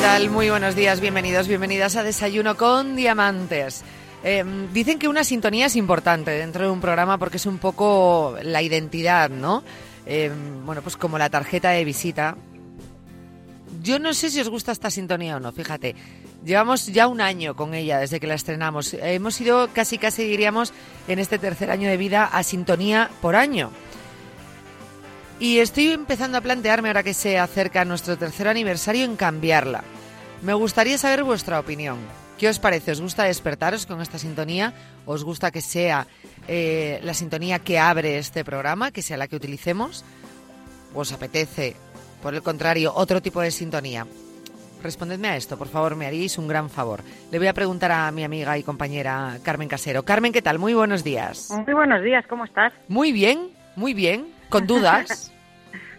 Tal? Muy buenos días, bienvenidos, bienvenidas a Desayuno con Diamantes. Eh, dicen que una sintonía es importante dentro de un programa porque es un poco la identidad, ¿no? Eh, bueno, pues como la tarjeta de visita. Yo no sé si os gusta esta sintonía o no, fíjate. Llevamos ya un año con ella desde que la estrenamos. Hemos ido casi, casi diríamos, en este tercer año de vida a sintonía por año. Y estoy empezando a plantearme, ahora que se acerca nuestro tercer aniversario, en cambiarla. Me gustaría saber vuestra opinión. ¿Qué os parece? ¿Os gusta despertaros con esta sintonía? ¿Os gusta que sea eh, la sintonía que abre este programa, que sea la que utilicemos? ¿O os apetece, por el contrario, otro tipo de sintonía? Respondedme a esto, por favor, me haríais un gran favor. Le voy a preguntar a mi amiga y compañera Carmen Casero. Carmen, ¿qué tal? Muy buenos días. Muy buenos días, ¿cómo estás? Muy bien, muy bien. Con dudas.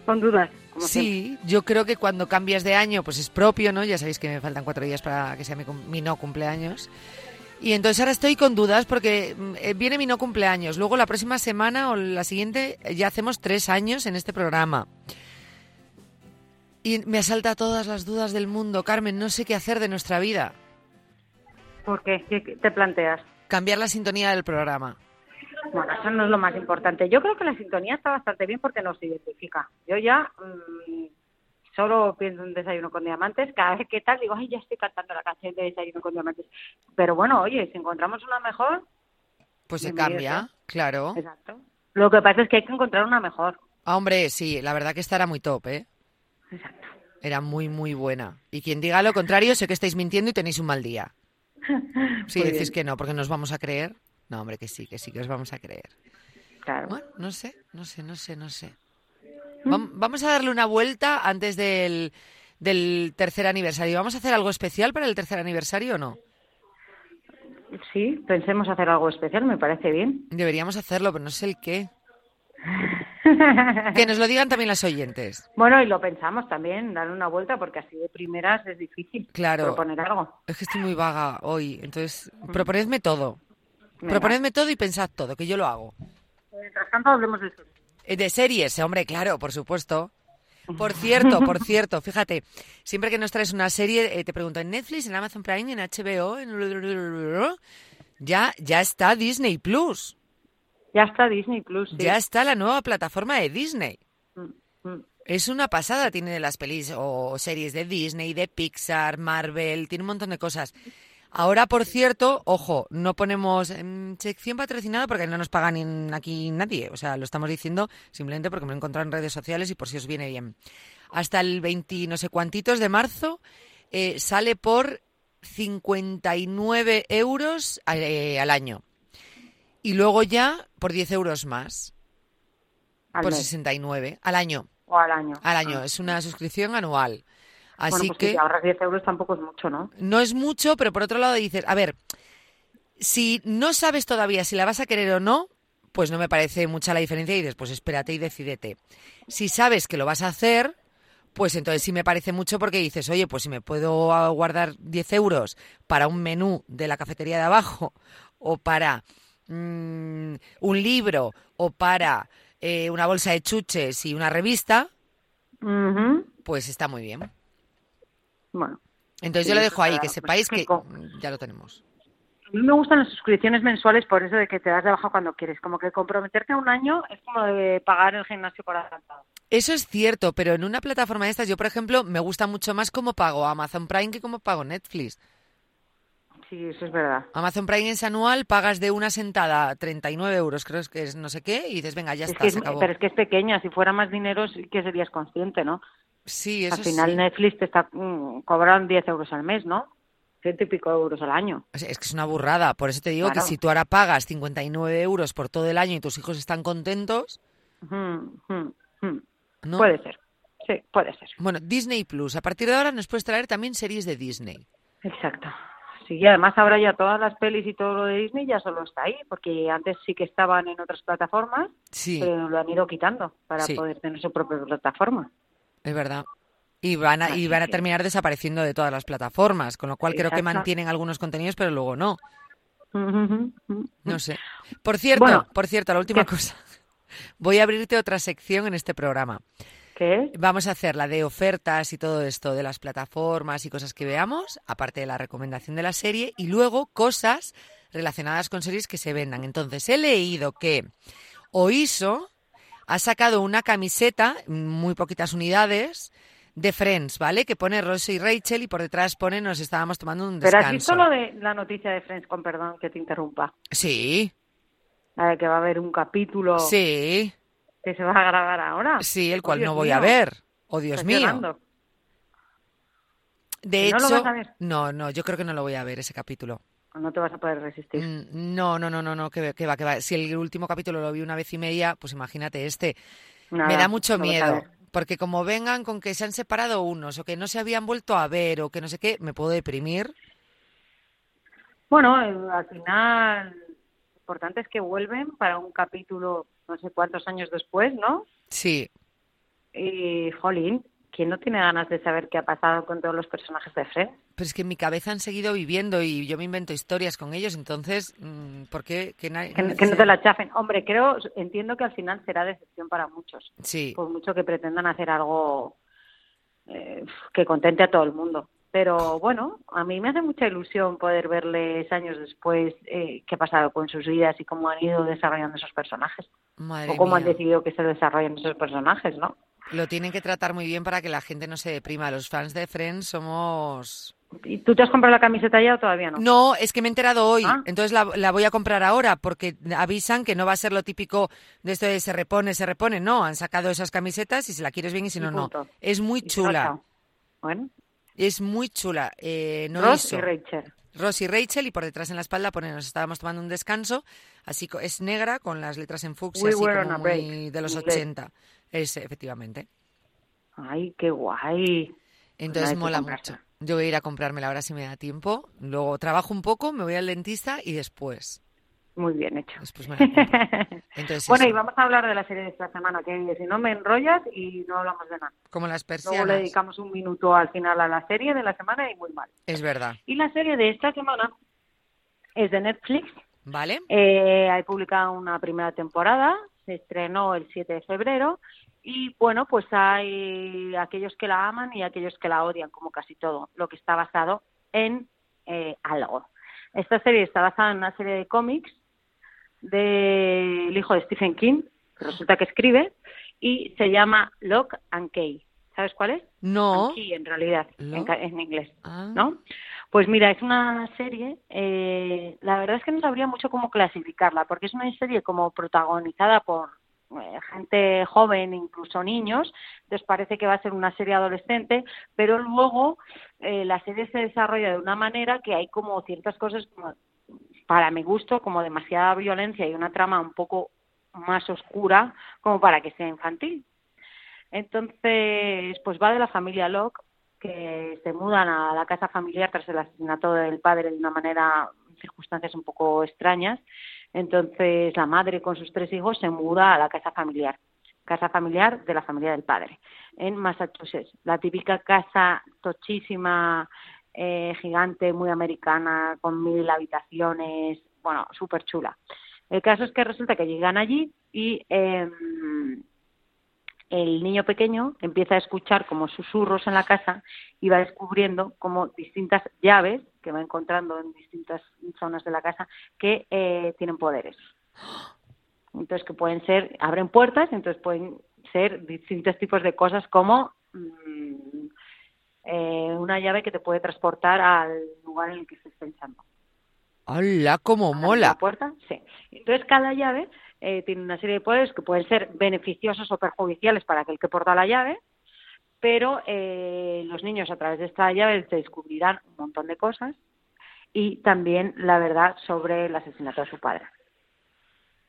Con dudas. Como Sí, yo creo que cuando cambias de año, pues es propio, ¿no? Ya sabéis que me faltan cuatro días para que sea mi, mi no cumpleaños. Y entonces ahora estoy con dudas porque mm, eh, viene mi no cumpleaños. Luego la próxima semana o la siguiente eh, ya hacemos tres años en este programa. Y me asalta todas las dudas del mundo. Carmen, no sé qué hacer de nuestra vida. ¿Por? ¿Qué qué te planteas? Cambiar la sintonía del programa. Bueno, eso no es lo más importante. Yo creo que la sintonía está bastante bien porque nos identifica. Yo ya mm, solo pienso en Desayuno con Diamantes. Cada vez que tal digo, ay, ya estoy cantando la canción de Desayuno con Diamantes. Pero bueno, oye, si encontramos una mejor, Pues se cambia, claro. exacto. Lo que pasa es que hay que encontrar una mejor. Ah, hombre, sí, la verdad que esta era muy top, ¿eh? Exacto. Era muy, muy buena. Y quien diga lo contrario, sé que estáis mintiendo y tenéis un mal día. Si Muy decís que no, porque nos vamos a creer. No, hombre, que sí, que sí, que os vamos a creer. Claro. Bueno, no sé, no sé, no sé, no sé. Vam- Vamos a darle una vuelta antes del, del tercer aniversario. ¿Vamos a hacer algo especial para el tercer aniversario o no? Sí, pensemos hacer algo especial, me parece bien. Deberíamos hacerlo, pero no sé el qué. Que nos lo digan también las oyentes. Bueno, y lo pensamos también, darle una vuelta, porque así de primeras es difícil Claro. proponer algo. Es que estoy muy vaga hoy, entonces proponedme todo. Venga. Proponedme todo y pensad todo, que yo lo hago. Mientras tanto, hablemos de eso. Eh, De series, hombre, claro, por supuesto. Por cierto, por cierto, fíjate, siempre que nos traes una serie, eh, te pregunto, ¿en Netflix, en Amazon Prime, en HBO? En... Ya, ya está Disney Plus. Ya está Disney Plus. sí. Ya está la nueva plataforma de Disney. Mm, mm. Es una pasada, tiene las pelis o series de Disney, de Pixar, Marvel, tiene un montón de cosas. Ahora, por cierto, ojo, no ponemos en sección patrocinada porque no nos pagan aquí nadie. O sea, lo estamos diciendo simplemente porque me lo he encontrado en redes sociales y por si os viene bien. Hasta el 20 no sé cuantitos de marzo eh, sale por 59 euros eh, al año. Y luego ya por 10 euros más, Al por mes 69 al año. o al año. Al año, Ah. es una suscripción anual. Así bueno, pues que si ahorras 10 euros tampoco es mucho, ¿no? no es mucho, pero por otro lado dices, a ver, si no sabes todavía si la vas a querer o no, pues no me parece mucha la diferencia y dices, pues espérate y decídete. Si sabes que lo vas a hacer, pues entonces sí me parece mucho porque dices, oye, pues si me puedo guardar 10 euros para un menú de la cafetería de abajo o para mm, un libro o para eh, una bolsa de chuches y una revista, pues está muy bien. Bueno, Entonces Sí, yo lo dejo ahí, que pues sepáis es que mm, ya lo tenemos. a mí me gustan las suscripciones mensuales por eso de que te das de baja cuando quieres. Como que comprometerte a un año es como de pagar el gimnasio por adelantado. Eso es cierto, pero en una plataforma de estas, yo por ejemplo, me gusta mucho más cómo pago Amazon Prime que cómo pago Netflix. Sí, eso es verdad. Amazon Prime es anual, pagas de una sentada 39 euros, creo que es no sé qué, y dices, venga, ya Es está, que es- se acabó. pero es que es pequeña. Si fuera más dinero, sí que serías consciente, ¿no? Sí, eso Al final sí. Netflix te está mm, cobrando 10 euros al mes, ¿no? ciento y pico euros al año. Es que es una burrada. Por eso te digo que si tú ahora pagas 59 euros por todo el año y tus hijos están contentos, Mm, mm, mm. ¿no? Puede ser, sí, puede ser. Bueno, Disney Plus. A partir de ahora nos puedes traer también series de Disney. Exacto. Sí, y además ahora ya todas las pelis y todo lo de Disney ya solo está ahí, porque antes sí que estaban en otras plataformas, Sí, pero lo han ido quitando para Sí. poder tener su propia plataforma. Es verdad. Y van a, y van a que- terminar desapareciendo de todas las plataformas, con lo cual creo que mantienen algunos contenidos, pero luego no. No sé. Por cierto, Bueno, por cierto, la última ¿qué? cosa. Voy a abrirte otra sección en este programa. ¿Qué? Vamos a hacer la de ofertas y todo esto de las plataformas y cosas que veamos, aparte de la recomendación de la serie, y luego cosas relacionadas con series que se vendan. Entonces, he leído que Oiso ha sacado una camiseta, muy poquitas unidades, de Friends, ¿vale? Que pone Ross y Rachel y por detrás pone nos estábamos tomando un Pero descanso. has visto lo de la noticia de Friends, con perdón que te interrumpa. Sí, La de que va a haber un capítulo sí, que se va a grabar ahora. sí, el Oh, cual no voy a ver. Oh, Dios mío. llorando. De ¿Que no hecho, lo vas a ver? no, no, yo creo que no lo voy a ver ese capítulo. No te vas a poder resistir. Mm, No, no, no, no, no, que, va, que va, que va. Si el último capítulo lo vi una vez y media, pues imagínate este. Nada, Me da mucho miedo, porque como vengan con que se han separado unos o que no se habían vuelto a ver o que no sé qué, me puedo deprimir. Bueno, eh, al final, lo importante es que vuelven para un capítulo no sé cuántos años después, ¿no? Sí, Y, jolín, ¿quién no tiene ganas de saber qué ha pasado con todos los personajes de Friends? pero es que en mi cabeza han seguido viviendo y yo me invento historias con ellos, entonces, mm, ¿por qué? Que, Que, que no te la chafen. Hombre, creo, entiendo que al final será decepción para muchos, Sí, por mucho que pretendan hacer algo eh, que contente a todo el mundo. Pero bueno, a mí me hace mucha ilusión poder verles años después eh, qué ha pasado con sus vidas y cómo han ido desarrollando esos personajes. madre o cómo han decidido que se desarrollen esos personajes, ¿no? Lo tienen que tratar muy bien para que la gente no se deprima. Los fans de Friends somos... ¿Y tú te has comprado la camiseta ya o todavía no? No, es que me he enterado hoy, Ah. entonces la, la voy a comprar ahora porque avisan que no va a ser lo típico de esto de se repone, se repone. No, han sacado esas camisetas y si la quieres bien y si Y no, no. Es muy chula. Bueno, es muy chula. Eh, no Ross hizo. y Rachel. Ross y Rachel y por detrás en la espalda pone nos estábamos tomando un descanso, así co- es negra con las letras en fucsia, We así como break, muy de los inglés. 80. Es, efectivamente. Ay, qué guay. Entonces mola mucho. Yo voy a ir a comprármela ahora si me da tiempo. Luego trabajo un poco, me voy al dentista y después. Muy bien hecho. Después me la. Entonces, bueno, eso, y vamos a hablar de la serie de esta semana, que si no me enrollas y no hablamos de nada. como las Luego persianas. le dedicamos un minuto al final a la serie de la semana y muy mal. Es verdad. Y la serie de esta semana es de Netflix. ¿Vale? Eh, hay publicada una primera temporada, se estrenó el 7 de febrero y bueno, pues hay aquellos que la aman y aquellos que la odian, como casi todo, lo que está basado en eh, algo. Esta serie está basada en una serie de cómics del hijo de Stephen King, que resulta que escribe, y se llama Lock and Key. ¿Sabes cuál es? No. Key, en realidad, en inglés. Ah. ¿no? Pues mira, es una serie, eh, la verdad es que no sabría mucho cómo clasificarla, porque es una serie como protagonizada por eh, gente joven, incluso niños, entonces parece que va a ser una serie adolescente, pero luego eh, la serie se desarrolla de una manera que hay como ciertas cosas, como, para mi gusto, como demasiada violencia y una trama un poco más oscura como para que sea infantil. Entonces, pues va de la familia Locke, que se mudan a la casa familiar tras el asesinato del padre de una manera, circunstancias un poco extrañas. Entonces, la madre con sus tres hijos se muda a la casa familiar, casa familiar de la familia del padre, en Massachusetts. La típica casa tochísima, eh, gigante, muy americana, con mil habitaciones, bueno, súper chula. El caso es que resulta que llegan allí y eh, el niño pequeño empieza a escuchar como susurros en la casa y va descubriendo como distintas llaves que va encontrando en distintas zonas de la casa que eh, tienen poderes. Entonces que pueden ser, abren puertas, entonces pueden ser distintos tipos de cosas como mm, eh, una llave que te puede transportar al lugar en el que estés pensando. ¡Hala, cómo ¿A la mola! puerta? Sí. Entonces, cada llave eh, tiene una serie de poderes que pueden ser beneficiosos o perjudiciales para aquel que porta la llave, pero eh, los niños a través de esta llave descubrirán un montón de cosas y también la verdad sobre el asesinato de su padre.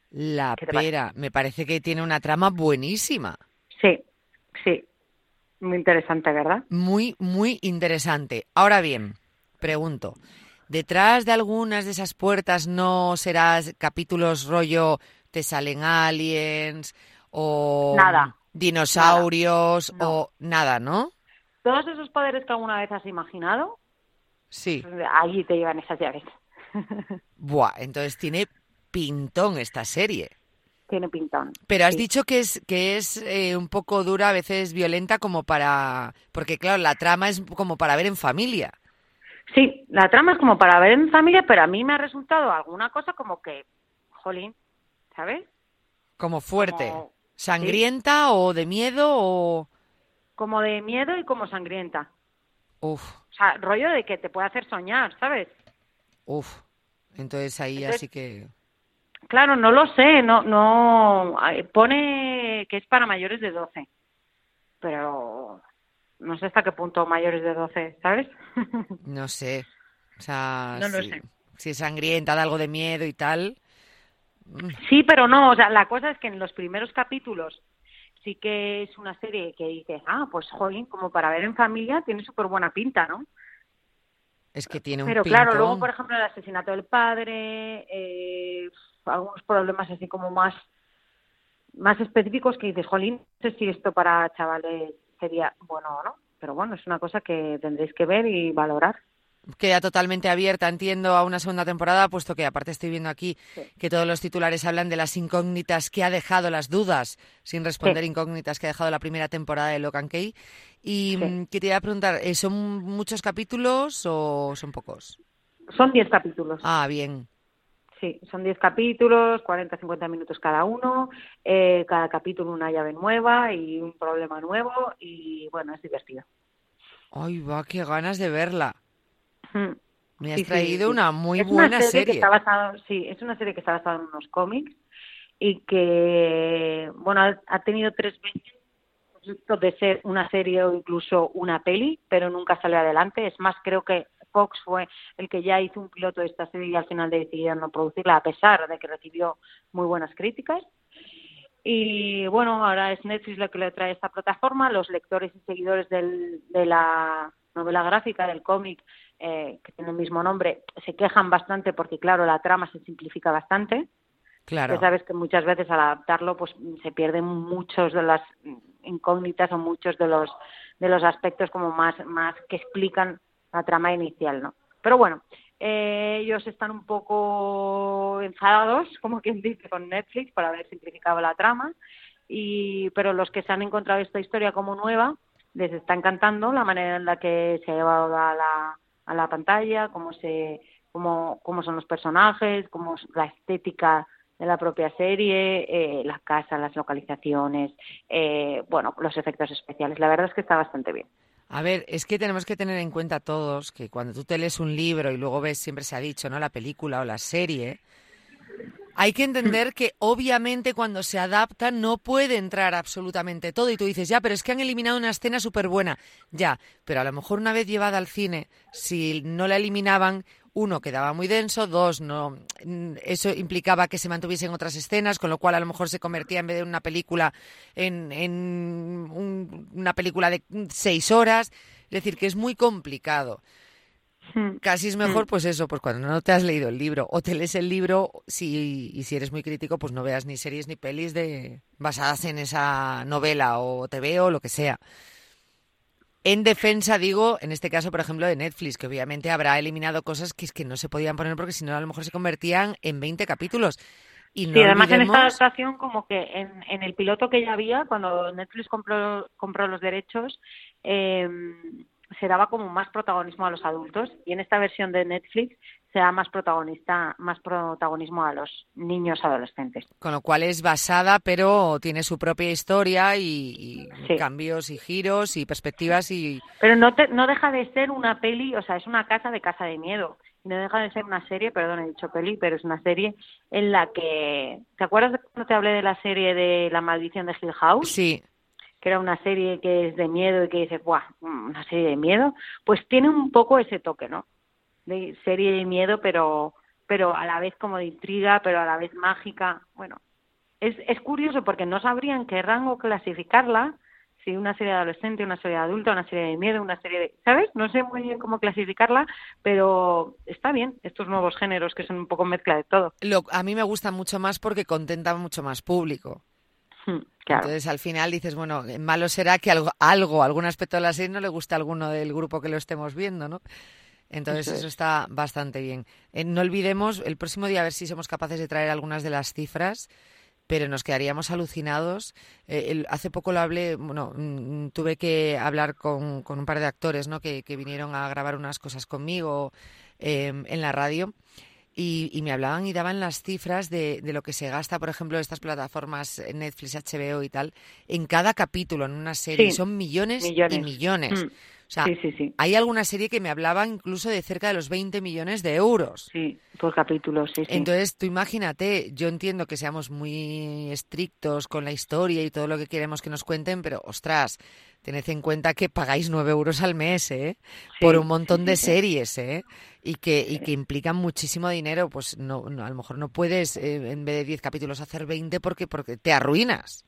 La pera, me parece que tiene una trama buenísima. Sí, sí, muy interesante, ¿verdad? Muy, muy interesante. Ahora bien, pregunto, ¿detrás de algunas de esas puertas no serás capítulos rollo te salen aliens o nada, dinosaurios o nada, ¿no? Todos esos poderes que alguna vez has imaginado, sí. allí te llevan esas llaves. Buah, entonces tiene pintón esta serie. Tiene pintón. Pero has dicho que es que es eh, un poco dura, a veces violenta, como para, porque claro, la trama es como para ver en familia. Sí, la trama es como para ver en familia, pero a mí me ha resultado alguna cosa como que, jolín, ¿sabes? Como fuerte. ¿Sangrienta o de miedo o...? Como de miedo y como sangrienta. Uf. O sea, rollo de que te puede hacer soñar, ¿sabes? Uf. Entonces ahí así que... Claro, no lo sé, no, no, pone que es para mayores de 12, pero no sé hasta qué punto mayores de 12, ¿sabes? no sé, o sea, no si, lo sé. si es sangrienta, da algo de miedo y tal. Sí, pero no, o sea, la cosa es que en los primeros capítulos sí que es una serie que dices, ah, pues jolín, como para ver en familia tiene súper buena pinta, ¿no? Es que tiene un Pero claro, luego, por ejemplo, el asesinato del padre, eh, algunos problemas así como más más específicos que dices, jolín, no sé si esto para chavales sería bueno o no, pero bueno, es una cosa que tendréis que ver y valorar. Queda totalmente abierta, entiendo, a una segunda temporada, puesto que aparte estoy viendo aquí que todos los titulares hablan de las incógnitas que ha dejado, las dudas sin responder incógnitas que ha dejado la primera temporada de Locan Key. Y mm, quería preguntar, eh, ¿son muchos capítulos o son pocos? Son diez capítulos. Ah, bien. Sí, son 10 capítulos, 40, 50 minutos cada uno, eh, cada capítulo una llave nueva y un problema nuevo y bueno, es divertido. Ay, va, qué ganas de verla. Mm. Me has traído una muy buena serie. está basado, sí, es una serie que está basada en unos cómics y que, bueno, ha tenido tres veces de ser una serie o incluso una peli, pero nunca salió adelante. Es más, creo que Fox fue el que ya hizo un piloto de esta serie y al final decidieron no producirla, a pesar de que recibió muy buenas críticas. Y bueno, ahora es Netflix lo que le trae esta plataforma. Los lectores y seguidores del, de la novela gráfica, del cómic, eh, que tiene el mismo nombre, se quejan bastante porque, claro, la trama se simplifica bastante. Claro. Ya sabes que muchas veces al adaptarlo, pues se pierden muchos de las incógnitas o muchos de los de los aspectos como más más que explican la trama inicial, ¿no? Pero bueno, eh, ellos están un poco enfadados, como quien dice, con Netflix por haber simplificado la trama, y, pero los que se han encontrado esta historia como nueva, les está encantando la manera en la que se ha llevado a la, a la pantalla, cómo, se, cómo, cómo son los personajes, cómo es la estética de la propia serie, eh, la casa, las localizaciones, eh, bueno, los efectos especiales. La verdad es que está bastante bien. A ver, es que tenemos que tener en cuenta todos que cuando tú te lees un libro y luego ves, siempre se ha dicho, ¿no? La película o la serie, hay que entender que obviamente cuando se adapta no puede entrar absolutamente todo y tú dices, ya, pero es que han eliminado una escena súper buena. Ya, pero a lo mejor una vez llevada al cine, si no la eliminaban, uno, quedaba muy denso, dos, no, eso implicaba que se mantuviesen otras escenas, con lo cual a lo mejor se convertía en vez de una película en, en una película de seis horas. Es decir, que es muy complicado. Hmm. Casi es mejor, hmm. pues eso, pues cuando no te has leído el libro o te lees el libro si, y si eres muy crítico, pues no veas ni series ni pelis de basadas en esa novela o TV o lo que sea. En defensa, digo, en este caso, por ejemplo, de Netflix, que obviamente habrá eliminado cosas que es que no se podían poner porque si no, a lo mejor se convertían en 20 capítulos. Y no sí, además en esta adaptación, como que en, en, el piloto que ya había, cuando Netflix compró, compró los derechos, eh, se daba como más protagonismo a los adultos y en esta versión de Netflix se da más protagonista, más protagonismo a los niños adolescentes. Con lo cual es basada, pero tiene su propia historia y, cambios y giros y perspectivas y. Pero no no deja de ser una peli, o sea, es una casa de casa de miedo. No deja de ser una serie, perdón, he dicho peli, pero es una serie en la que. ¿Te acuerdas de cuando te hablé de la serie de La maldición de Hill House? Sí que era una serie que es de miedo y que dices, ¡buah! Una serie de miedo, pues tiene un poco ese toque, ¿no? de serie de miedo, pero pero a la vez como de intriga, pero a la vez mágica. Bueno, es, es curioso porque no sabrían qué rango clasificarla, si una serie de adolescente, una serie de adulto, una serie de miedo, una serie de... ¿Sabes? No sé muy bien cómo clasificarla, pero está bien estos nuevos géneros que son un poco mezcla de todo. Lo, a mí me gusta mucho más porque contenta mucho más público. Claro. Entonces al final dices, bueno, malo será que algo, algo, algún aspecto de la serie no le guste a alguno del grupo que lo estemos viendo, ¿no? Entonces eso, está bastante bien. Eh, no olvidemos, el próximo día a ver si somos capaces de traer algunas de las cifras, pero nos quedaríamos alucinados. Eh, el, hace poco lo hablé, bueno, mm, tuve que hablar con, con, un par de actores ¿no? que, que vinieron a grabar unas cosas conmigo eh, en la radio. Y, y, me hablaban y daban las cifras de, de, lo que se gasta, por ejemplo, estas plataformas Netflix, HBO y tal, en cada capítulo, en una serie. Sí, Son millones, millones. y millones. Mm. O sea, sí, sí, sí. hay alguna serie que me hablaba incluso de cerca de los 20 millones de euros. Sí, por capítulo, sí, sí. Entonces, tú imagínate, yo entiendo que seamos muy estrictos con la historia y todo lo que queremos que nos cuenten, pero ostras, tened en cuenta que pagáis 9 euros al mes, ¿eh? Sí, por un montón de series, ¿eh? Y que, y que implican muchísimo dinero, pues no, no a lo mejor no puedes, eh, en vez de 10 capítulos, hacer 20 porque, porque te arruinas.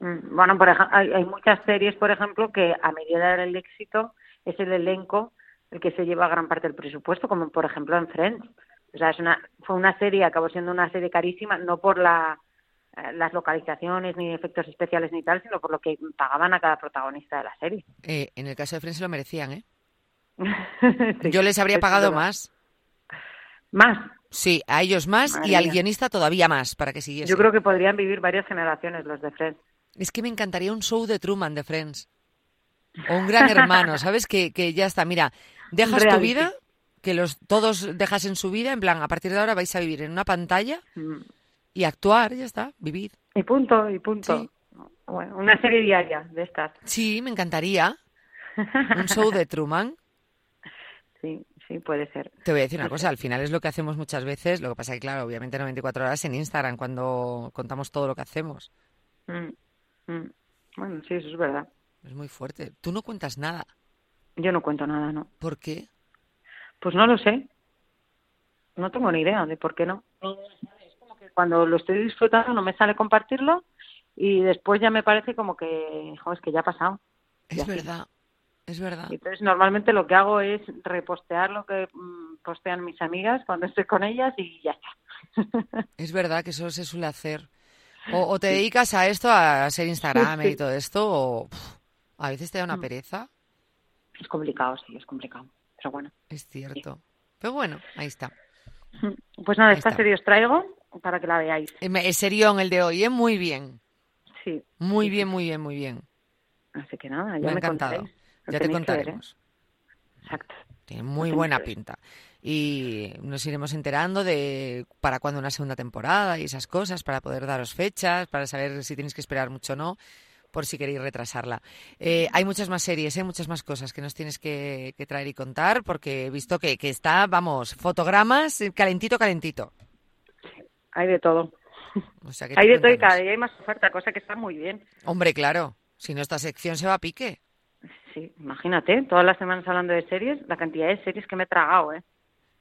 Mm, Bueno, por ejemplo, hay, hay muchas series, por ejemplo, que a medida del éxito es el elenco el que se lleva gran parte del presupuesto, como por ejemplo en Friends. O sea, es una, fue una serie, acabó siendo una serie carísima, no por la, las localizaciones, ni efectos especiales, ni tal, sino por lo que pagaban a cada protagonista de la serie. Eh, en el caso de Friends se lo merecían, ¿eh? Sí, Yo les habría pagado más. Más. Sí, a ellos más Madre y al mía. guionista todavía más para que siguiese. Yo creo que podrían vivir varias generaciones los de Friends. Es que me encantaría un show de Truman de Friends. O un gran hermano, ¿sabes? Que, que ya está. Mira, dejas tu vida, que los todos dejasen su vida, en plan, a partir de ahora vais a vivir en una pantalla Mm. Y actuar, ya está, vivir. Y punto, y punto. Sí. Bueno, una serie diaria de estas. Sí, me encantaría. Un show de Truman. Sí, sí, puede ser. Te voy a decir una cosa, al final es lo que hacemos muchas veces, lo que pasa que, claro, obviamente no 24 horas en Instagram cuando contamos todo lo que hacemos. Mm, mm. Bueno, sí, eso es verdad. Es muy fuerte. Tú no cuentas nada. Yo no cuento nada, ¿no? ¿Por qué? Pues no lo sé. No tengo ni idea de por qué no. Cuando lo estoy disfrutando no me sale compartirlo y después ya me parece como que, jo, es que ya ha pasado. Es verdad, es verdad. Entonces normalmente lo que hago es repostear lo que mm, postean mis amigas cuando estoy con ellas y ya está. Es verdad que eso se suele hacer. O, o te dedicas a esto, a ser Instagram Sí, sí. y todo esto, o a veces te da una Mm. pereza, Es complicado, sí, es complicado. Pero bueno. es cierto. Pero bueno, ahí está. Pues nada, Ahí esta está. serie os traigo para que la veáis. Me- Es serión el de hoy, ¿eh? Muy bien. Sí, Muy bien, muy bien, muy bien. así que nada, Me ya ha me, encantado. contaréis. Lo Ya te ver, ¿eh? contaremos. Exacto. Tiene muy buena pinta. Y nos iremos enterando de para cuándo una segunda temporada y esas cosas, para poder daros fechas, para saber si tenéis que esperar mucho o no, por si queréis retrasarla. Eh, hay muchas más series, ¿eh? muchas más cosas que nos tienes que, que traer y contar, porque he visto que, que está, vamos, fotogramas, calentito, calentito. Hay de todo. O sea que Hay de todo y cada día hay más oferta, cosa que está muy bien. Hombre, claro, si no esta sección se va a pique. Sí, imagínate, todas las semanas hablando de series, la cantidad de series que me he tragado, ¿eh?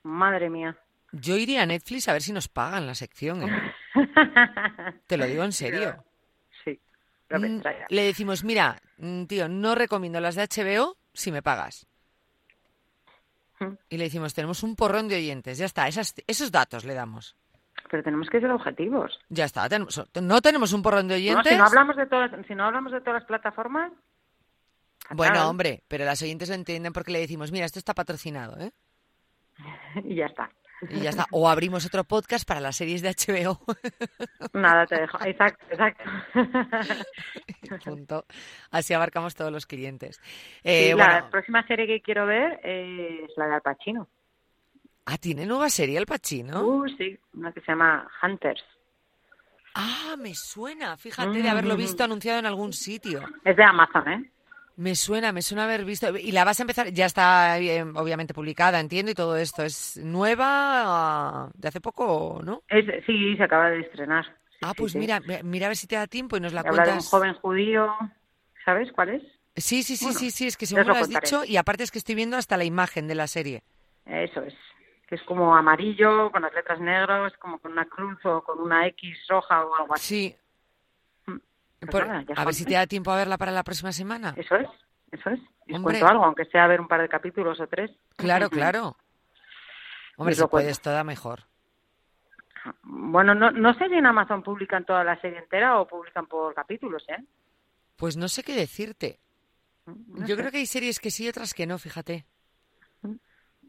Madre mía. Yo iría a Netflix a ver si nos pagan la sección, ¿eh? Te lo digo en serio. Sí, lo Mm. Le decimos, mira, mm, tío, no recomiendo las de HBO si me pagas. Y le decimos, tenemos un porrón de oyentes, ya está, esas- esos datos le damos. Pero tenemos que ser objetivos. Ya está, tenemos- no tenemos un porrón de No, oyentes. si no hablamos de todas, si no hablamos de todas las plataformas. Bueno, hombre, pero las oyentes lo entienden porque le decimos, mira, esto está patrocinado, ¿eh? Y ya está. Y ya está. O abrimos otro podcast para las series de HBO. Nada, te dejo. Exacto, exacto. Punto. Así abarcamos todos los clientes. Sí, Eh, la próxima serie que quiero ver es la de Al Pacino. Ah, ¿tiene nueva serie el Pachino? Uh, sí, una que se llama Hunters. Ah, me suena, fíjate de haberlo Mm. visto anunciado en algún sitio. Es de Amazon, ¿eh? Me suena, me suena haber visto. Y la vas a empezar, ya está eh, obviamente publicada, entiendo, y todo esto. ¿Es nueva de hace poco, no? Es, sí, se acaba de estrenar. Sí, ah, pues sí. mira, mi- mira a ver si te da tiempo y nos la Habla de un cuentas. joven judío. ¿Sabes cuál es? Sí, sí, sí, Bueno, sí, sí, es que según lo lo has contaré. dicho, y aparte es que estoy viendo hasta la imagen de la serie. Eso es. Que es como amarillo, con las letras negras, como con una cruz o con una X roja o algo así. Sí. Pues Por- nada, ya a ver si te da tiempo a verla para la próxima semana. Eso es, eso es. Y os cuento algo, aunque sea ver un par de capítulos o tres. Claro, Ujú. claro. Hombre, si puedes toda mejor. Bueno, no, no sé si en Amazon publican toda la serie entera o publican por capítulos, ¿eh? Pues no sé qué decirte. No Yo sé. creo que hay series que sí, otras que no, fíjate.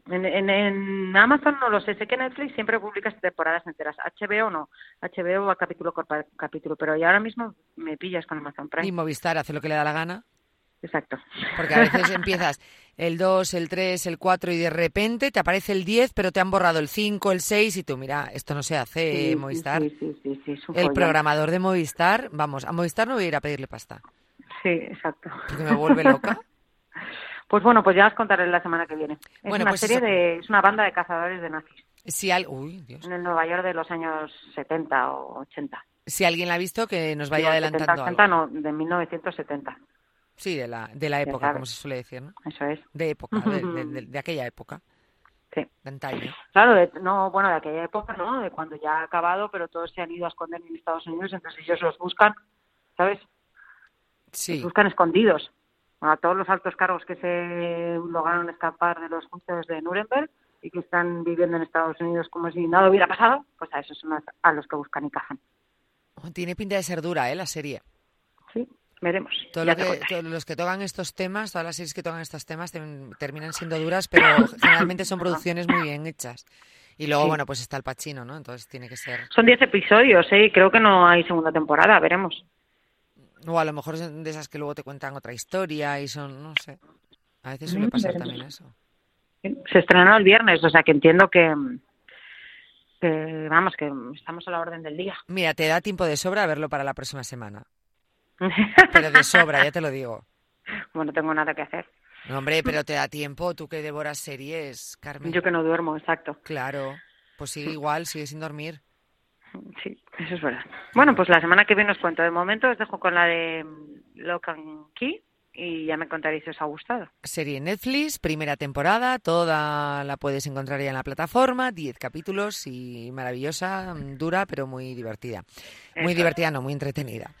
En, en, en Amazon no lo sé, sé que Netflix siempre publica temporadas enteras. HBO no, HBO va capítulo por capítulo, pero y ahora mismo me pillas con Amazon Prime. Y Movistar hace lo que le da la gana. Exacto. Porque a veces empiezas el 2, el 3, el 4 y de repente te aparece el 10, pero te han borrado el 5, el 6 y tú, mira, esto no se hace, Sí, sí, Movistar. Sí, sí, El programador de Movistar, vamos, a Movistar no voy a ir a pedirle pasta, Sí, exacto. porque me vuelve loca. Pues bueno, pues ya os contaré la semana que viene. Es Bueno, una pues serie eso- de, es una banda de cazadores de nazis Si, al- Uy, Dios. en el Nueva York de los años 70 o 80. si alguien la ha visto, que nos vaya Digo, adelantando 70, algo. 80 no, de 1970. Sí, de la, de la época, como se suele decir, ¿no? Eso es. De época, de, de- de- de aquella época, Sí. de. Claro, de- no, bueno, de aquella época, ¿no? De cuando ya ha acabado, pero todos se han ido a esconder en Estados Unidos, entonces ellos los buscan, ¿sabes? Sí, Los buscan escondidos. A todos los altos cargos que se lograron escapar de los juicios de Nuremberg y que están viviendo en Estados Unidos como si nada hubiera pasado, pues a esos son a- los que buscan y cazan. Oh, tiene pinta de ser dura, ¿eh? La serie. Sí, veremos. Todo lo que, todos los que tocan estos temas, todas las series que tocan estos temas tem- terminan siendo duras, pero generalmente son producciones muy bien hechas. Y luego, Sí. bueno, pues está el Pachino, ¿no? Entonces tiene que ser... Son 10 episodios, ¿eh? Creo que no hay segunda temporada, veremos. O a lo mejor son de esas que luego te cuentan otra historia y son, no sé. A veces suele Mm, pasar también eso. Se estrenó el viernes, o sea que entiendo que, que, vamos, que estamos a la orden del día. Mira, te da tiempo de sobra a verlo para la próxima semana. Pero de sobra, ya te lo digo. bueno, tengo nada que hacer. No, hombre, pero te da tiempo, tú que devoras series, Carmen. Yo que no duermo, exacto. Claro. Pues sigue igual, sigue sin dormir. Sí, eso es verdad. Bueno, pues la semana que viene os cuento. De momento os dejo con la de Lock and Key y ya me contaréis si os ha gustado. Serie Netflix, primera temporada, toda la puedes encontrar ya en la plataforma, 10 capítulos y maravillosa, dura, pero muy divertida. Muy divertida, no, muy entretenida.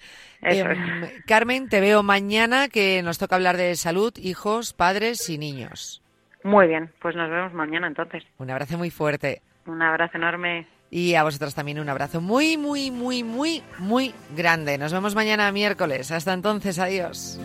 Eso Em, Carmen, te veo mañana que nos toca hablar de salud, hijos, padres y niños. Muy bien, pues nos vemos mañana entonces. Un abrazo muy fuerte. Un abrazo enorme. Y a vosotros también un abrazo muy, muy, muy, muy, muy grande. Nos vemos mañana miércoles. Hasta entonces, adiós.